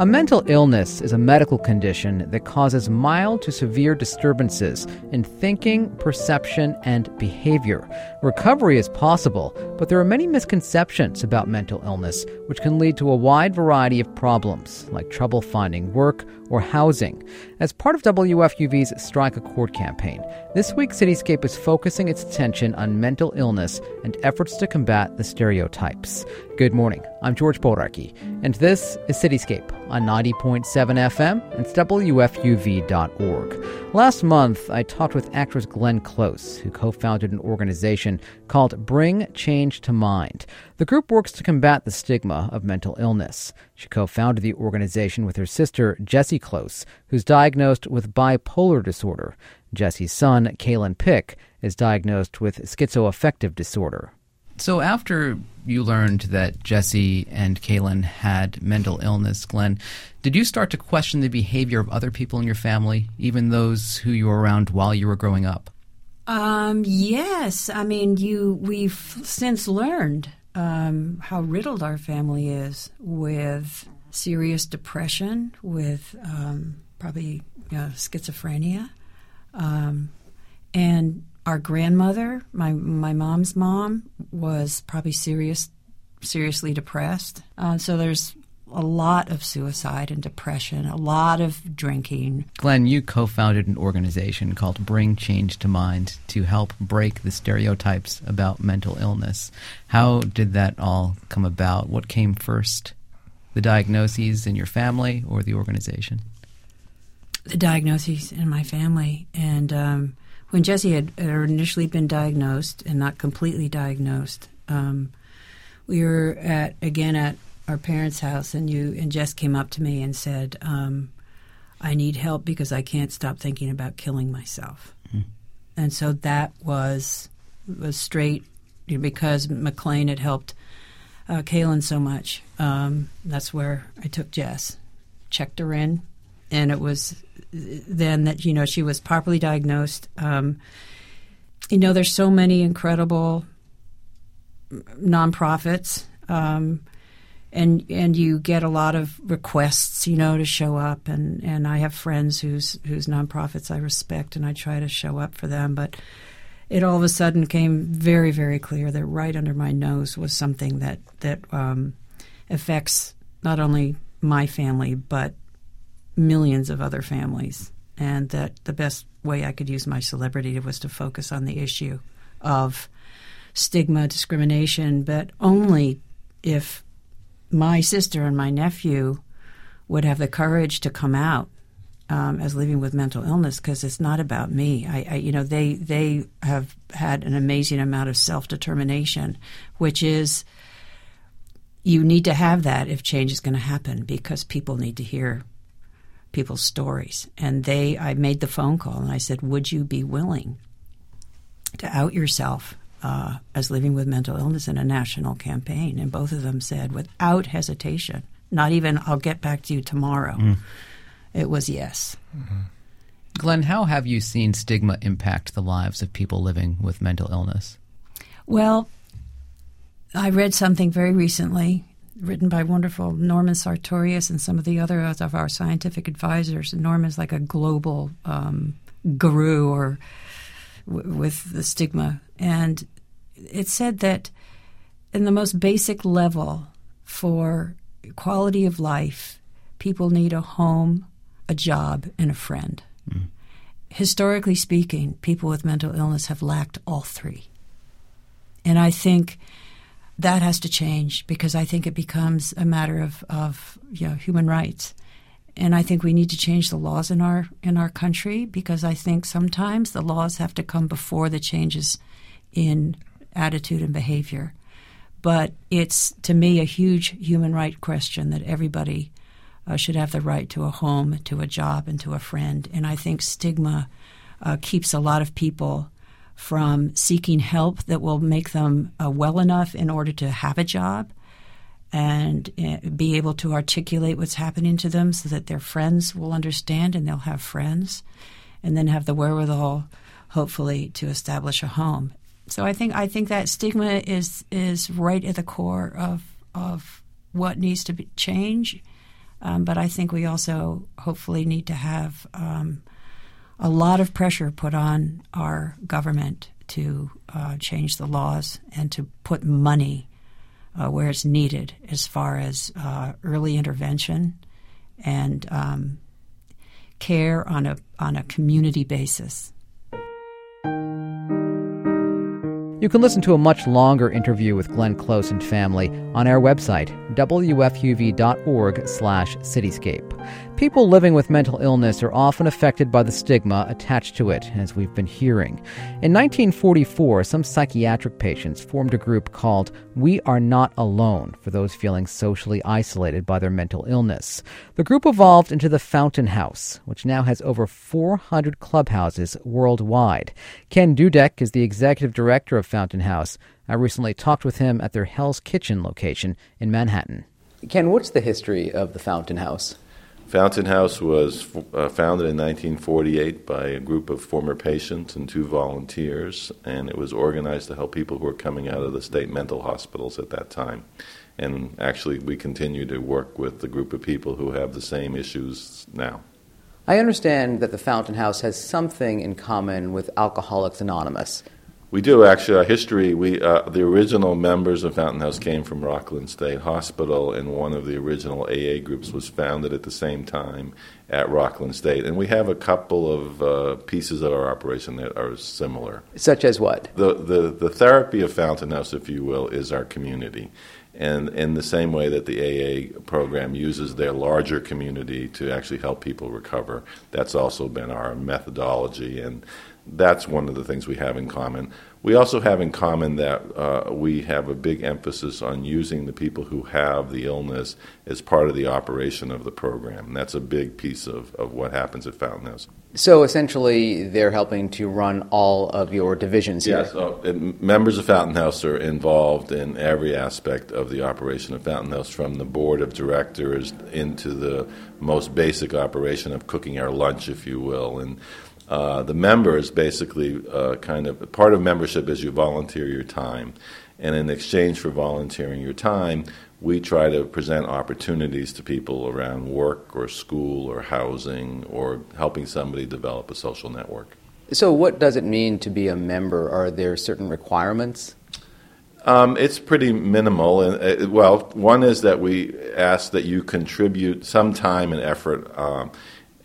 A mental illness is a medical condition that causes mild to severe disturbances in thinking, perception, and behavior. Recovery is possible, but there are many misconceptions about mental illness, which can lead to a wide variety of problems, like trouble finding work or housing. As part of WFUV's Strike a Chord campaign, this week Cityscape is focusing its attention on mental illness and efforts to combat the stereotypes. Good morning. I'm George Bodarky, and this is Cityscape on 90.7 FM and WFUV.org. Last month, I talked with actress Glenn Close, who co founded an organization called Bring Change to Mind. The group works to combat the stigma of mental illness. She co founded the organization with her sister, Jessie Close, who's diagnosed with bipolar disorder. Jessie's son, Calen Pick, is diagnosed with schizoaffective disorder. So after you learned that Jessie and Kalen had mental illness, Glenn, did you start to question the behavior of other people in your family, even those who you were around while you were growing up? Um, yes. I mean, you we've since learned um, how riddled our family is with serious depression, with um, probably you know, schizophrenia, um, and our grandmother, my my mom's mom, was probably serious, seriously depressed. Uh, so there's a lot of suicide and depression, a lot of drinking. Glenn, you co founded an organization called Bring Change to Mind to help break the stereotypes about mental illness. How did that all come about? What came first? The diagnoses in your family or the organization? The diagnoses in my family. And um, when Jessie had, initially been diagnosed and not completely diagnosed, um, we were at again at our parents' house, and you and Jess came up to me and said, um, "I need help because I can't stop thinking about killing myself." Mm. And so that was was straight because McLean had helped uh, Calen so much. Um, that's where I took Jess, checked her in, and it was then that you know she was properly diagnosed. Um, you know, there's so many incredible nonprofits, um, and and you get a lot of requests, you know, to show up. And, and I have friends whose whose nonprofits I respect, and I try to show up for them. But it all of a sudden came very very clear that right under my nose was something that that um, affects not only my family but millions of other families, and that the best way I could use my celebrity was to focus on the issue of stigma, discrimination, but only if my sister and my nephew would have the courage to come out um, as living with mental illness because it's not about me. I, I, you know, they they have had an amazing amount of self determination, which is you need to have that if change is going to happen because people need to hear people's stories. And they, I made the phone call and I said, "Would you be willing to out yourself uh, as living with mental illness in a national campaign?" And both of them said, without hesitation, not even "I'll get back to you tomorrow." Mm. It was yes. Mm-hmm. Glenn, how have you seen stigma impact the lives of people living with mental illness? Well, I read something very recently written by wonderful Norman Sartorius and some of the other of our scientific advisors. And Norman's like a global um, guru or w- with the stigma. And it said that in the most basic level for quality of life, people need a home, a job, and a friend. Mm. Historically speaking, people with mental illness have lacked all three. And I think that has to change because I think it becomes a matter of, of you know, human rights. And I think we need to change the laws in our in our country because I think sometimes the laws have to come before the changes in attitude and behavior. But it's to me a huge human right question that everybody uh, should have the right to a home, to a job, and to a friend. And I think stigma uh, keeps a lot of people from seeking help that will make them uh, well enough in order to have a job and uh, be able to articulate what's happening to them so that their friends will understand and they'll have friends and then have the wherewithal hopefully to establish a home so i think i think that stigma is is right at the core of of what needs to be change Um, but I think we also hopefully need to have um, a lot of pressure put on our government to uh, change the laws and to put money uh, where it's needed as far as uh, early intervention and um, care on a on a community basis. You can listen to a much longer interview with Glenn Close and family on our website, wfuv.org/cityscape. People living with mental illness are often affected by the stigma attached to it, as we've been hearing. In 1944, some psychiatric patients formed a group called We Are Not Alone for those feeling socially isolated by their mental illness. The group evolved into the Fountain House, which now has over 400 clubhouses worldwide. Ken Dudek is the executive director of Fountain House. I recently talked with him at their Hell's Kitchen location in Manhattan. Ken, what's the history of the Fountain House? Fountain House was uh, founded in 1948 by a group of former patients and two volunteers, and it was organized to help people who were coming out of the state mental hospitals at that time. And actually, we continue to work with the group of people who have the same issues now. I understand that the Fountain House has something in common with Alcoholics Anonymous. We do actually. Our history, we uh, the original members of Fountain House came from Rockland State Hospital, and one of the original AA groups was founded at the same time at Rockland State. And we have a couple of uh, pieces of our operation that are similar. Such as what? The, the the therapy of Fountain House, if you will, is our community. And in the same way that the AA program uses their larger community to actually help people recover, that's also been our methodology. And that's one of the things we have in common. We also have in common that uh, we have a big emphasis on using the people who have the illness as part of the operation of the program. And that's a big piece of, of what happens at Fountain House. So essentially, they're helping to run all of your divisions here. Yes, so members of Fountain House are involved in every aspect of the operation of Fountain House, from the board of directors into the most basic operation of cooking our lunch, if you will. And uh, the members basically uh, kind of part of membership is you volunteer your time. And in exchange for volunteering your time, we try to present opportunities to people around work or school or housing or helping somebody develop a social network. So, what does it mean to be a member? Are there certain requirements? Um, it's pretty minimal. And uh, well, one is that we ask that you contribute some time and effort. Um,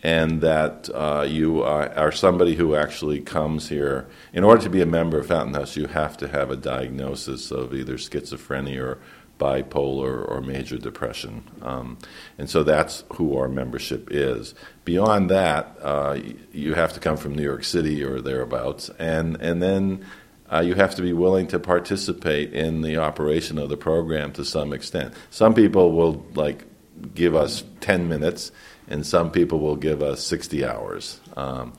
and that uh, you are somebody who actually comes here. In order to be a member of Fountain House, you have to have a diagnosis of either schizophrenia or bipolar or major depression. Um, and so that's who our membership is. Beyond that, uh, you have to come from New York City or thereabouts, and, and then uh, you have to be willing to participate in the operation of the program to some extent. Some people will like give us 10 minutes and some people will give us 60 hours. Um,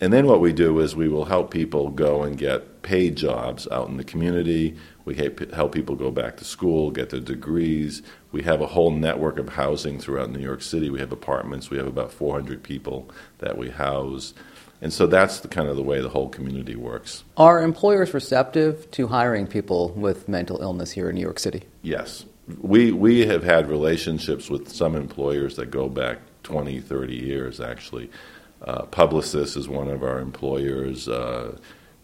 and then what we do is we will help people go and get paid jobs out in the community. We help people go back to school, get their degrees. We have a whole network of housing throughout New York City. We have apartments. We have about 400 people that we house. And so that's the kind of the way the whole community works. Are employers receptive to hiring people with mental illness here in New York City? Yes. We, we have had relationships with some employers that go back 20, 30 years, actually. Uh, Publicis is one of our employers. Uh,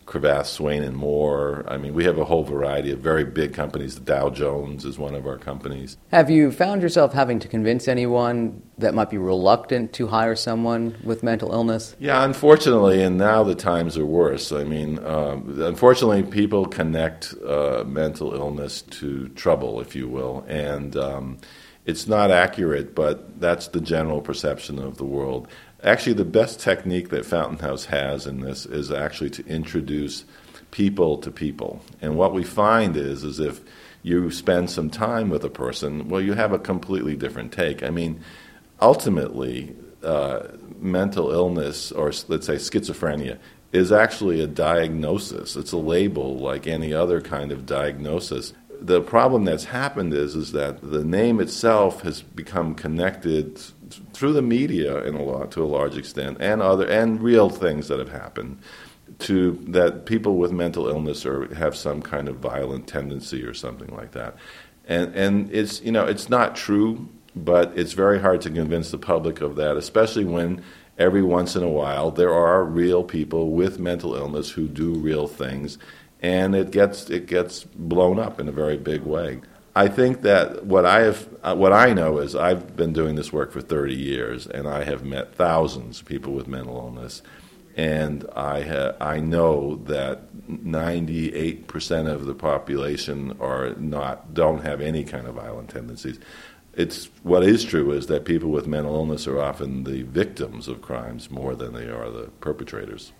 Cravath, Swaine, and Moore. I mean, we have a whole variety of very big companies. Dow Jones is one of our companies. Have you found yourself having to convince anyone that might be reluctant to hire someone with mental illness? Yeah, unfortunately, and now the times are worse. I mean, um, unfortunately, people connect uh, mental illness to trouble, if you will, and um, it's not accurate, but that's the general perception of the world. Actually, the best technique that Fountain House has in this is actually to introduce people to people. And what we find is, is if you spend some time with a person, well, you have a completely different take. I mean, ultimately, uh, mental illness, or let's say schizophrenia, is actually a diagnosis. It's a label like any other kind of diagnosis the problem that's happened is is that the name itself has become connected through the media in a lot to a large extent and other and real things that have happened to that people with mental illness or have some kind of violent tendency or something like that. And and it's you know it's not true but it's very hard to convince the public of that, especially when every once in a while there are real people with mental illness who do real things, and it gets it gets blown up in a very big way. I think that what I have, uh, what I know is I've been doing this work for 30 years, and I have met thousands of people with mental illness, and I ha- I know that 98% of the population are not don't have any kind of violent tendencies. It's what is true is that people with mental illness are often the victims of crimes more than they are the perpetrators.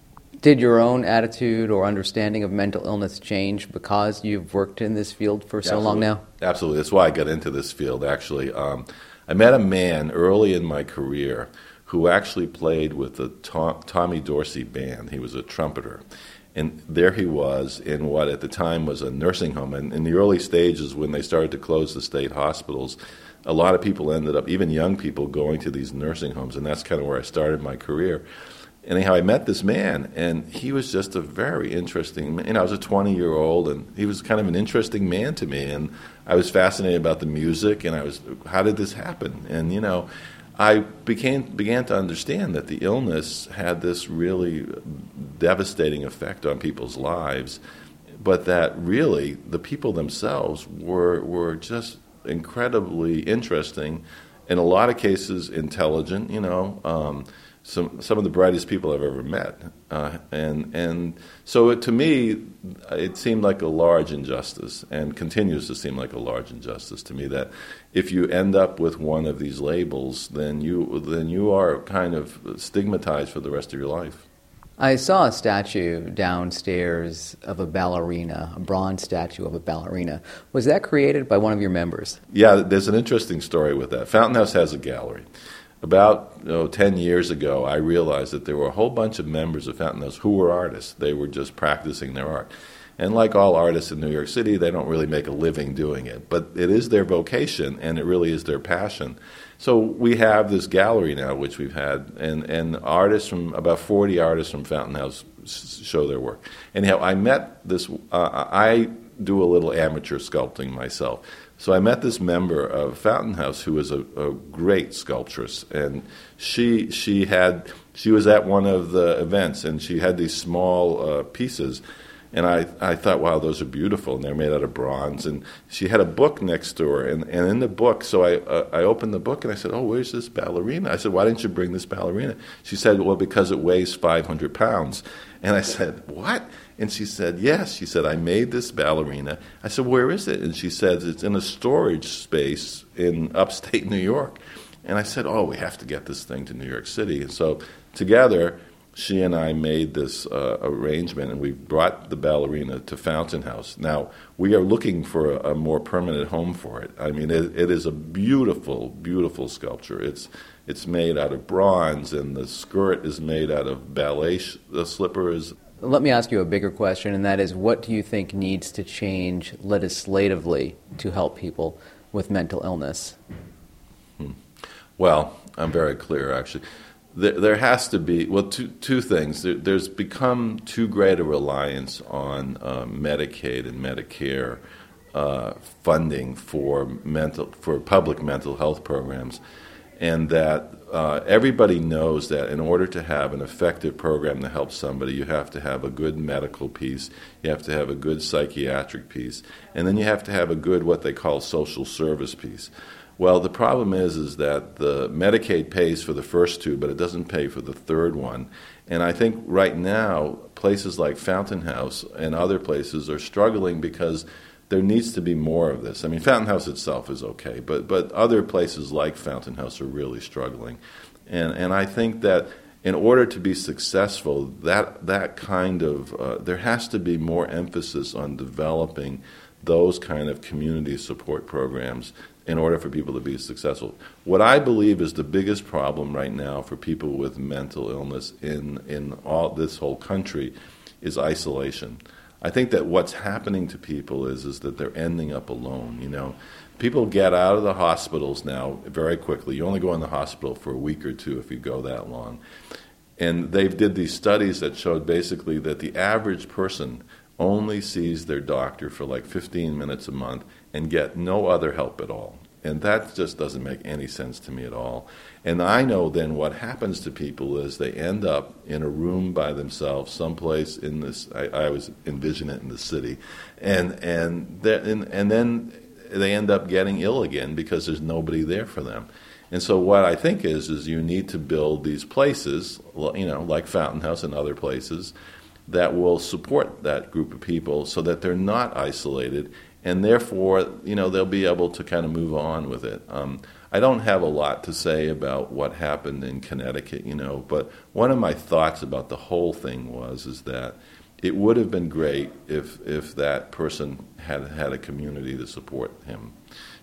Did your own attitude or understanding of mental illness change because you've worked in this field for so Absolutely. long now? Absolutely. That's why I got into this field, actually. Um, I met a man early in my career who actually played with the Tom, Tommy Dorsey band. He was a trumpeter. And there he was in what at the time was a nursing home. And in the early stages, when they started to close the state hospitals, a lot of people ended up, even young people, going to these nursing homes. And that's kind of where I started my career anyhow, I met this man, and he was just a very interesting. You know, I was a 20 year old, and he was kind of an interesting man to me, and I was fascinated about the music, and I was, how did this happen? And you know, I became began to understand that the illness had this really devastating effect on people's lives, but that really the people themselves were were just incredibly interesting, in a lot of cases intelligent. You know. Um, some some of the brightest people I've ever met, uh, and and so it, to me, it seemed like a large injustice, and continues to seem like a large injustice to me that if you end up with one of these labels, then you then you are kind of stigmatized for the rest of your life. I saw a statue downstairs of a ballerina, a bronze statue of a ballerina. Was that created by one of your members? Yeah, there's an interesting story with that. Fountain House has a gallery about you know, 10 years ago, I realized that there were a whole bunch of members of Fountain House who were artists. They were just practicing their art. And like all artists in New York City, they don't really make a living doing it, but it is their vocation and it really is their passion. So we have this gallery now, which we've had, and, and artists from about 40 artists from Fountain House show their work. Anyhow, I met this, uh, I do a little amateur sculpting myself. So I met this member of Fountain House who was a, a great sculptress, and she she had she was at one of the events, and she had these small uh, pieces. And I, I thought, wow, those are beautiful, and they're made out of bronze. And she had a book next to her, and, and in the book, so I, uh, I opened the book and I said, oh, where's this ballerina? I said, why didn't you bring this ballerina? She said, well, because it weighs 500 pounds. And I said, what? And she said, Yes. She said, I made this ballerina. I said, Where is it? And she says, It's in a storage space in upstate New York. And I said, Oh, we have to get this thing to New York City. And so together, she and I made this uh, arrangement, and we brought the ballerina to Fountain House. Now, we are looking for a, a more permanent home for it. I mean, it, it is a beautiful, beautiful sculpture. It's, it's made out of bronze, and the skirt is made out of ballet sh- the slipper is let me ask you a bigger question, and that is what do you think needs to change legislatively to help people with mental illness? Hmm. Well, I'm very clear, actually. There, there, has to be, well, two, two things. There, there's become too great a reliance on uh, Medicaid and Medicare uh, funding for, mental, for public mental health programs and that uh, everybody knows that in order to have an effective program to help somebody, you have to have a good medical piece, you have to have a good psychiatric piece, and then you have to have a good what they call social service piece. Well, the problem is is that the Medicaid pays for the first two, but it doesn't pay for the third one. And I think right now places like Fountain House and other places are struggling because there needs to be more of this. I mean, Fountain House itself is okay, but but other places like Fountain House are really struggling, and and I think that in order to be successful, that that kind of uh, there has to be more emphasis on developing those kind of community support programs in order for people to be successful. What I believe is the biggest problem right now for people with mental illness in in all this whole country is isolation. I think that what's happening to people is is that they're ending up alone. You know, people get out of the hospitals now very quickly. You only go in the hospital for a week or two if you go that long. And they've did these studies that showed basically that the average person only sees their doctor for like 15 minutes a month and get no other help at all. And that just doesn't make any sense to me at all. And I know then what happens to people is they end up in a room by themselves, someplace in this. I, I always envision it in the city, and and and, and then they end up getting ill again because there's nobody there for them. And so what I think is is you need to build these places, you know, like Fountain House and other places that will support that group of people so that they're not isolated and therefore, you know, they'll be able to kind of move on with it. Um, I don't have a lot to say about what happened in Connecticut, you know, but one of my thoughts about the whole thing was is that it would have been great if if that person had had a community to support him,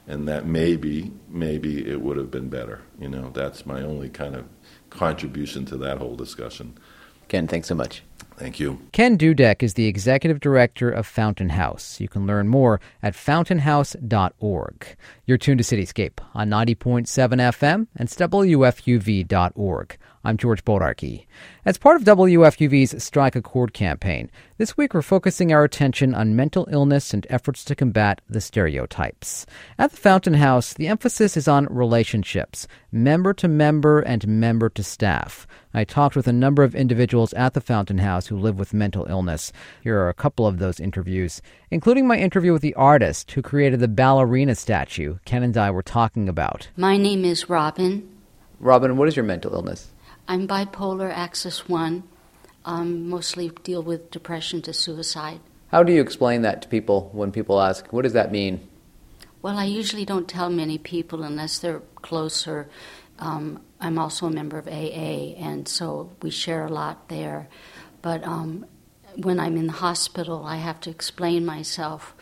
and that maybe maybe it would have been better. You know, that's my only kind of contribution to that whole discussion. Ken, thanks so much. Thank you. Ken Dudek is the executive director of Fountain House. You can learn more at fountainhouse.org. You're tuned to Cityscape on 90.7 FM and WFUV.org. I'm George Bodarky. As part of WFUV's Strike a Chord campaign, this week we're focusing our attention on mental illness and efforts to combat the stereotypes. At the Fountain House, the emphasis is on relationships, member to member and member to staff. I talked with a number of individuals at the Fountain House who live with mental illness. Here are a couple of those interviews, including my interview with the artist who created the ballerina statue Ken and I were talking about. My name is Robin. Robin, what is your mental illness? I'm bipolar axis 1. Um, mostly deal with depression to suicide. How do you explain that to people when people ask, what does that mean? Well, I usually don't tell many people unless they're closer. Um, I'm also a member of AA, and so we share a lot there. But um, when I'm in the hospital, I have to explain myself,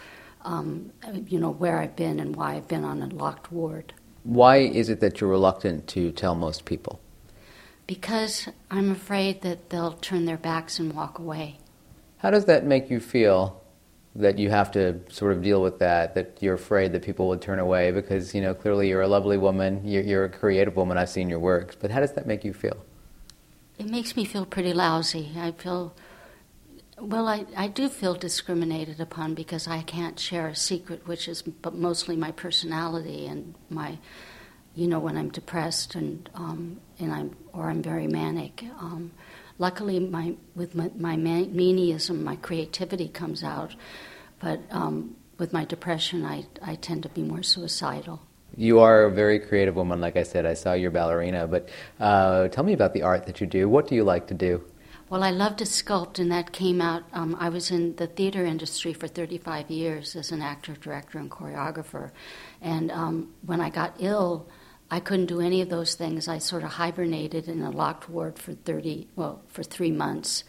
um, you know, where I've been and why I've been on a locked ward. Why is it that you're reluctant to tell most people? Because I'm afraid that they'll turn their backs and walk away. How does that make you feel that you have to sort of deal with that, that you're afraid that people would turn away? Because, you know, clearly you're a lovely woman, you're, you're a creative woman, I've seen your works, but how does that make you feel? It makes me feel pretty lousy. I feel, well, I, I do feel discriminated upon because I can't share a secret, which is mostly my personality and my you know, when I'm depressed and um, and I'm or I'm very manic. Um, luckily, my with my, my maniism, my creativity comes out, but um, with my depression, I I tend to be more suicidal. You are a very creative woman, like I said. I saw your ballerina, but uh, tell me about the art that you do. What do you like to do? Well, I love to sculpt, and that came out. Um, I was in the theater industry for 35 years as an actor, director, and choreographer. And um, when I got ill, I couldn't do any of those things. I sort of hibernated in a locked ward for 30, well, for three months.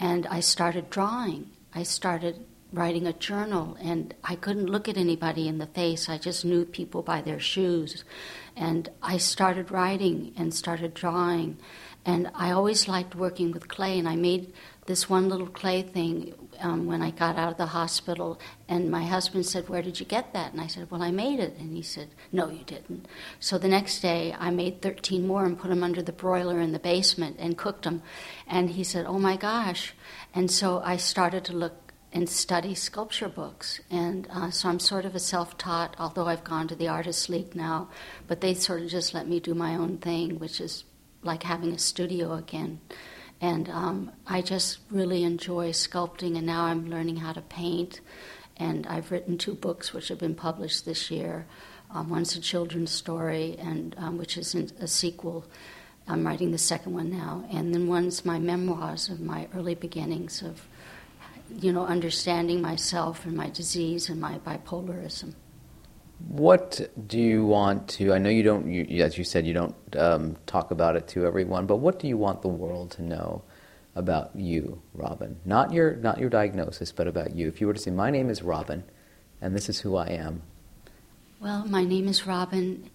And I started drawing. I started writing a journal, and I couldn't look at anybody in the face. I just knew people by their shoes. And I started writing and started drawing. And I always liked working with clay, and I made this one little clay thing um, when I got out of the hospital. And my husband said, Where did you get that? And I said, Well, I made it. And he said, No, you didn't. So the next day, I made 13 more and put them under the broiler in the basement and cooked them. And he said, Oh my gosh. And so I started to look and study sculpture books. And uh, so I'm sort of a self taught, although I've gone to the Artists League now, but they sort of just let me do my own thing, which is like having a studio again. And um, I just really enjoy sculpting, and now I'm learning how to paint. And I've written two books which have been published this year. Um, one's a children's story, and um, which is a sequel. I'm writing the second one now, and then one's my memoirs of my early beginnings of, you know, understanding myself and my disease and my bipolarism. What do you want to? I know you don't, you, as you said, you don't um, talk about it to everyone. But what do you want the world to know about you, Robin? Not your, not your diagnosis, but about you. If you were to say, "My name is Robin, and this is who I am." Well, my name is Robin,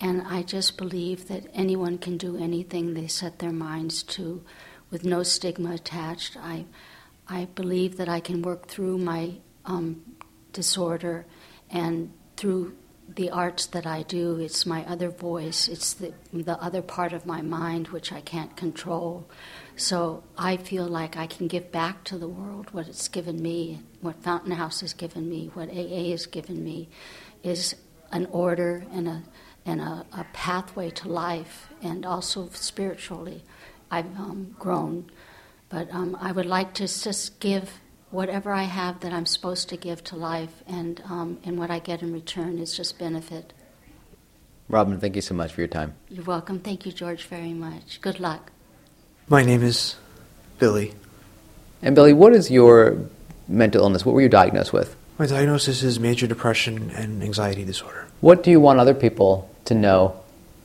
and I just believe that anyone can do anything they set their minds to, with no stigma attached. I, I believe that I can work through my um, disorder and through the arts that I do, it's my other voice, it's the, the other part of my mind which I can't control. So I feel like I can give back to the world what it's given me, what Fountain House has given me, what AA has given me, is an order and a and a, a pathway to life, and also spiritually, I've um, grown. But um, I would like to just give whatever I have that I'm supposed to give to life, and um, and what I get in return is just benefit. Robin, thank you so much for your time. You're welcome. Thank you, George, very much. Good luck. My name is Billy. And Billy, what is your mental illness? What were you diagnosed with? My diagnosis is major depression and anxiety disorder. What do you want other people to know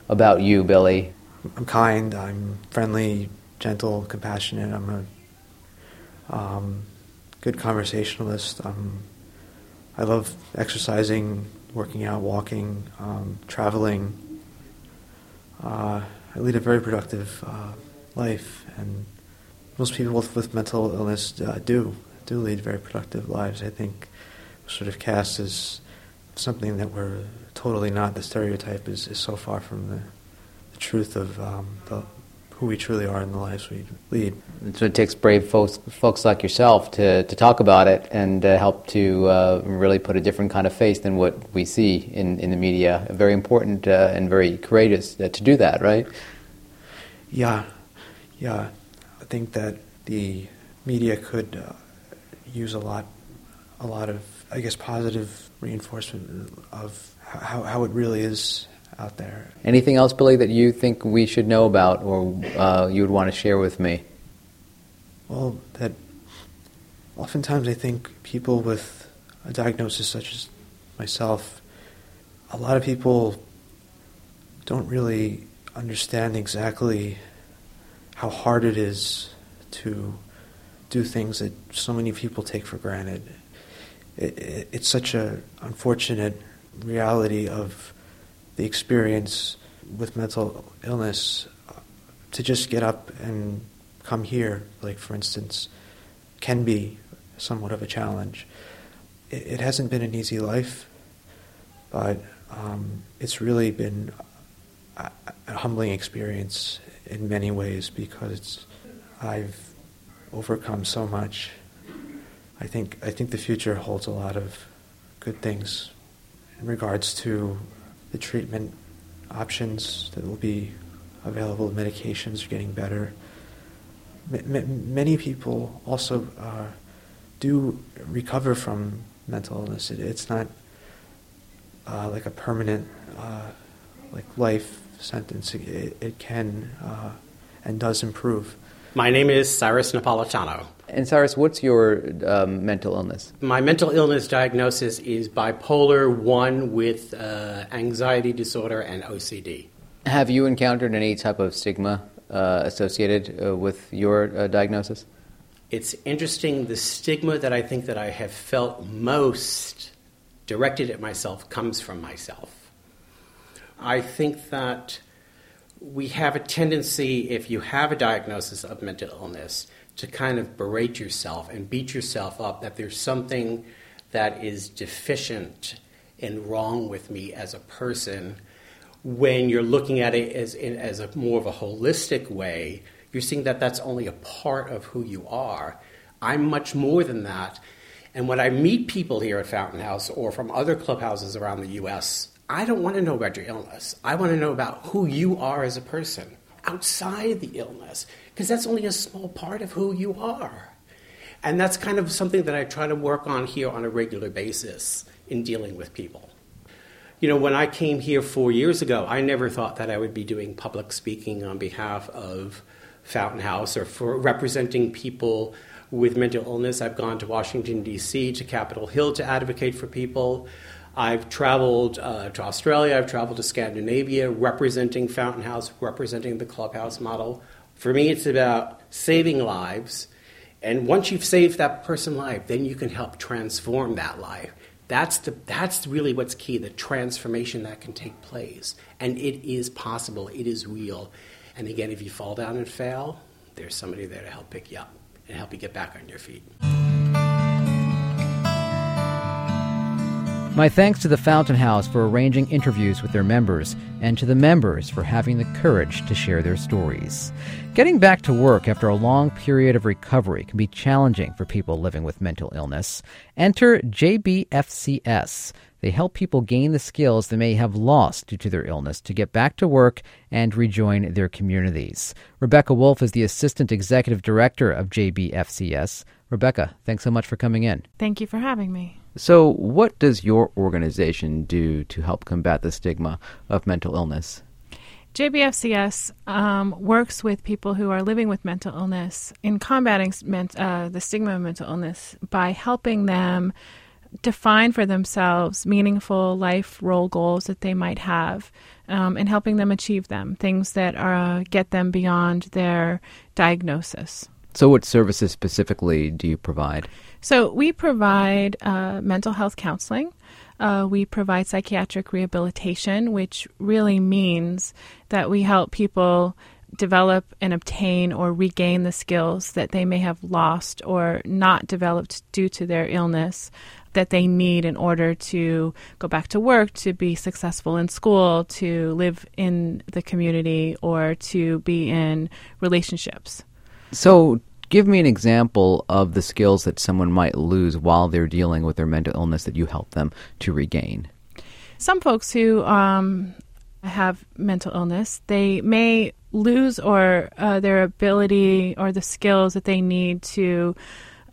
about you, Billy? I'm kind, I'm friendly, gentle, compassionate. I'm a um, good conversationalist. Um, I love exercising, working out, walking, um, traveling. Uh, I lead a very productive uh, life, and most people with, with mental illness uh, do do lead very productive lives. I think sort of cast as something that we're totally not. The stereotype is, is so far from the, the truth of um, the, who we truly are in the lives we lead. So it takes brave folks, folks like yourself to, to talk about it and uh, help to uh, really put a different kind of face than what we see in, in the media. Very important uh, and very courageous uh, to do that, right? Yeah, yeah. I think that the media could uh, use a lot, a lot of, I guess, positive reinforcement of how, how it really is out there. Anything else, Billy, that you think we should know about or uh, you would want to share with me? Well, that oftentimes I think people with a diagnosis such as myself, a lot of people don't really understand exactly how hard it is to do things that so many people take for granted. It, it, it's such an unfortunate reality of the experience with mental illness to just get up and come here, like for instance, can be somewhat of a challenge. It, it hasn't been an easy life, but um, it's really been a, a, humbling experience in many ways because I've overcome so much. I think I think the future holds a lot of good things in regards to the treatment options that will be available. Medications are getting better. M- m- many people also uh, do recover from mental illness. It, it's not uh, like a permanent, uh, like life sentence. It, it can uh, and does improve. My name is Cyrus Napolitano. And Cyrus, what's your um, mental illness? My mental illness diagnosis is bipolar 1 with uh, anxiety disorder and OCD. Have you encountered any type of stigma uh, associated uh, with your uh, diagnosis? It's interesting. The stigma that I think that I have felt most directed at myself comes from myself. I think that we have a tendency, if you have a diagnosis of mental illness, to kind of berate yourself and beat yourself up that there's something that is deficient and wrong with me as a person. When you're looking at it as, as a more of a holistic way, you're seeing that that's only a part of who you are. I'm much more than that. And when I meet people here at Fountain House or from other clubhouses around the U.S., I don't want to know about your illness. I want to know about who you are as a person outside the illness, because that's only a small part of who you are. And that's kind of something that I try to work on here on a regular basis in dealing with people. You know, when I came here four years ago, I never thought that I would be doing public speaking on behalf of Fountain House or for representing people with mental illness. I've gone to Washington, D.C., to Capitol Hill to advocate for people. I've traveled uh, to Australia, I've traveled to Scandinavia, representing Fountain House, representing the clubhouse model. For me, it's about saving lives. And once you've saved that person's life, then you can help transform that life. That's, the, that's really what's key the transformation that can take place. And it is possible, it is real. And again, if you fall down and fail, there's somebody there to help pick you up and help you get back on your feet. My thanks to the Fountain House for arranging interviews with their members, and to the members for having the courage to share their stories. Getting back to work after a long period of recovery can be challenging for people living with mental illness. Enter JBFCS. They help people gain the skills they may have lost due to their illness to get back to work and rejoin their communities. Rebecca Wolf is the Assistant Executive Director of JBFCS. Rebecca, thanks so much for coming in. Thank you for having me. So, what does your organization do to help combat the stigma of mental illness? JBFCS um, works with people who are living with mental illness in combating uh, the stigma of mental illness by helping them define for themselves meaningful life role goals that they might have um, and helping them achieve them, things that are, get them beyond their diagnosis. So, what services specifically do you provide? So, we provide uh, mental health counseling. Uh, we provide psychiatric rehabilitation, which really means that we help people develop and obtain or regain the skills that they may have lost or not developed due to their illness that they need in order to go back to work, to be successful in school, to live in the community, or to be in relationships. So, give me an example of the skills that someone might lose while they're dealing with their mental illness that you help them to regain. Some folks who um, have mental illness, they may lose or uh, their ability or the skills that they need to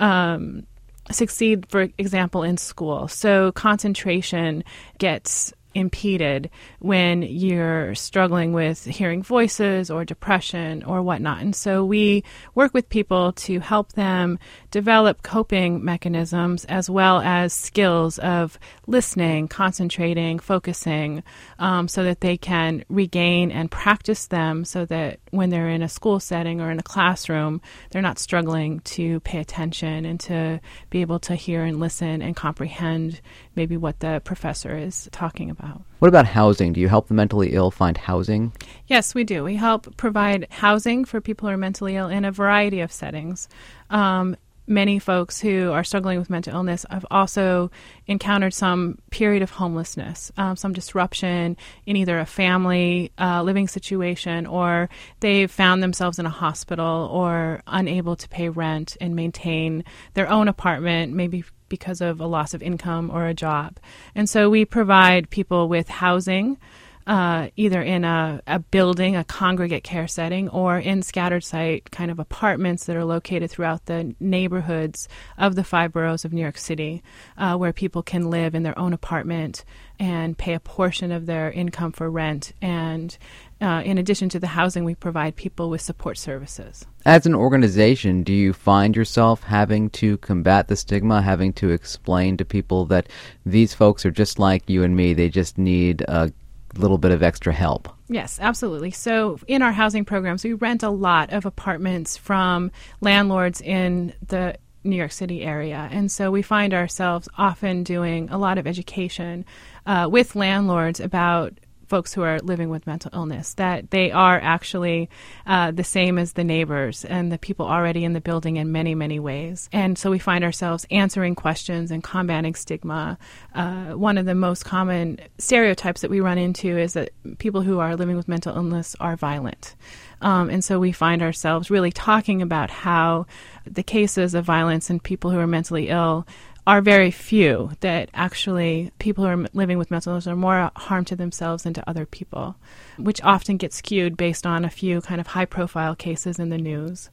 um, succeed, for example, in school. So concentration gets impeded when you're struggling with hearing voices or depression or whatnot. And so we work with people to help them develop coping mechanisms as well as skills of listening, concentrating, focusing, um, so that they can regain and practice them so that when they're in a school setting or in a classroom, they're not struggling to pay attention and to be able to hear and listen and comprehend maybe what the professor is talking about. What about housing? Do you help the mentally ill find housing? Yes, we do. We help provide housing for people who are mentally ill in a variety of settings. Um, many folks who are struggling with mental illness have also encountered some period of homelessness, um, some disruption in either a family uh, living situation, or they've found themselves in a hospital or unable to pay rent and maintain their own apartment, maybe because of a loss of income or a job. And so we provide people with housing uh, either in a, a, building, a congregate care setting, or in scattered site kind of apartments that are located throughout the neighborhoods of the five boroughs of New York City, uh, where people can live in their own apartment and pay a portion of their income for rent. And uh, in addition to the housing, we provide people with support services. As an organization, do you find yourself having to combat the stigma, having to explain to people that these folks are just like you and me? They just need a little bit of extra help. Yes, absolutely. So, in our housing programs, we rent a lot of apartments from landlords in the New York City area. And so we find ourselves often doing a lot of education uh, with landlords about folks who are living with mental illness, that they are actually uh, the same as the neighbors and the people already in the building in many, many ways. And so we find ourselves answering questions and combating stigma. Uh, one of the most common stereotypes that we run into is that people who are living with mental illness are violent. Um, and so we find ourselves really talking about how the cases of violence and people who are mentally ill are very few that actually people who are living with mental illness are more harm to themselves than to other people, which often gets skewed based on a few kind of high profile cases in the news.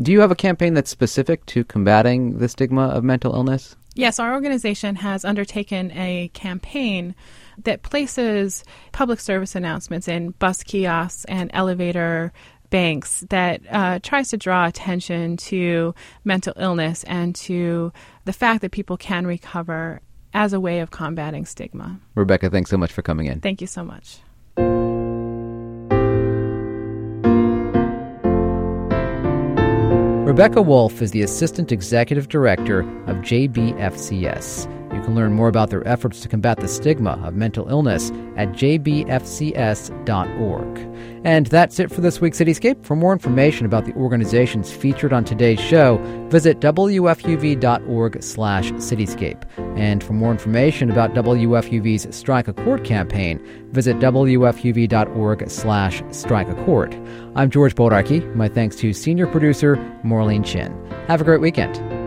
Do you have a campaign that's specific to combating the stigma of mental illness? Yes, our organization has undertaken a campaign that places public service announcements in bus kiosks and elevator banks that uh, tries to draw attention to mental illness and to the fact that people can recover as a way of combating stigma. Rebecca, thanks so much for coming in. Thank you so much. Rebecca Wolf is the Assistant Executive Director of JBFCS. You can learn more about their efforts to combat the stigma of mental illness at jbfcs.org. And that's it for this week's Cityscape. For more information about the organizations featured on today's show, visit wfuv.org slash cityscape. And for more information about WFUV's Strike a Chord campaign, visit wfuv.org slash strike a chord. I'm George Bodarky. My thanks to senior producer Maureen Chin. Have a great weekend.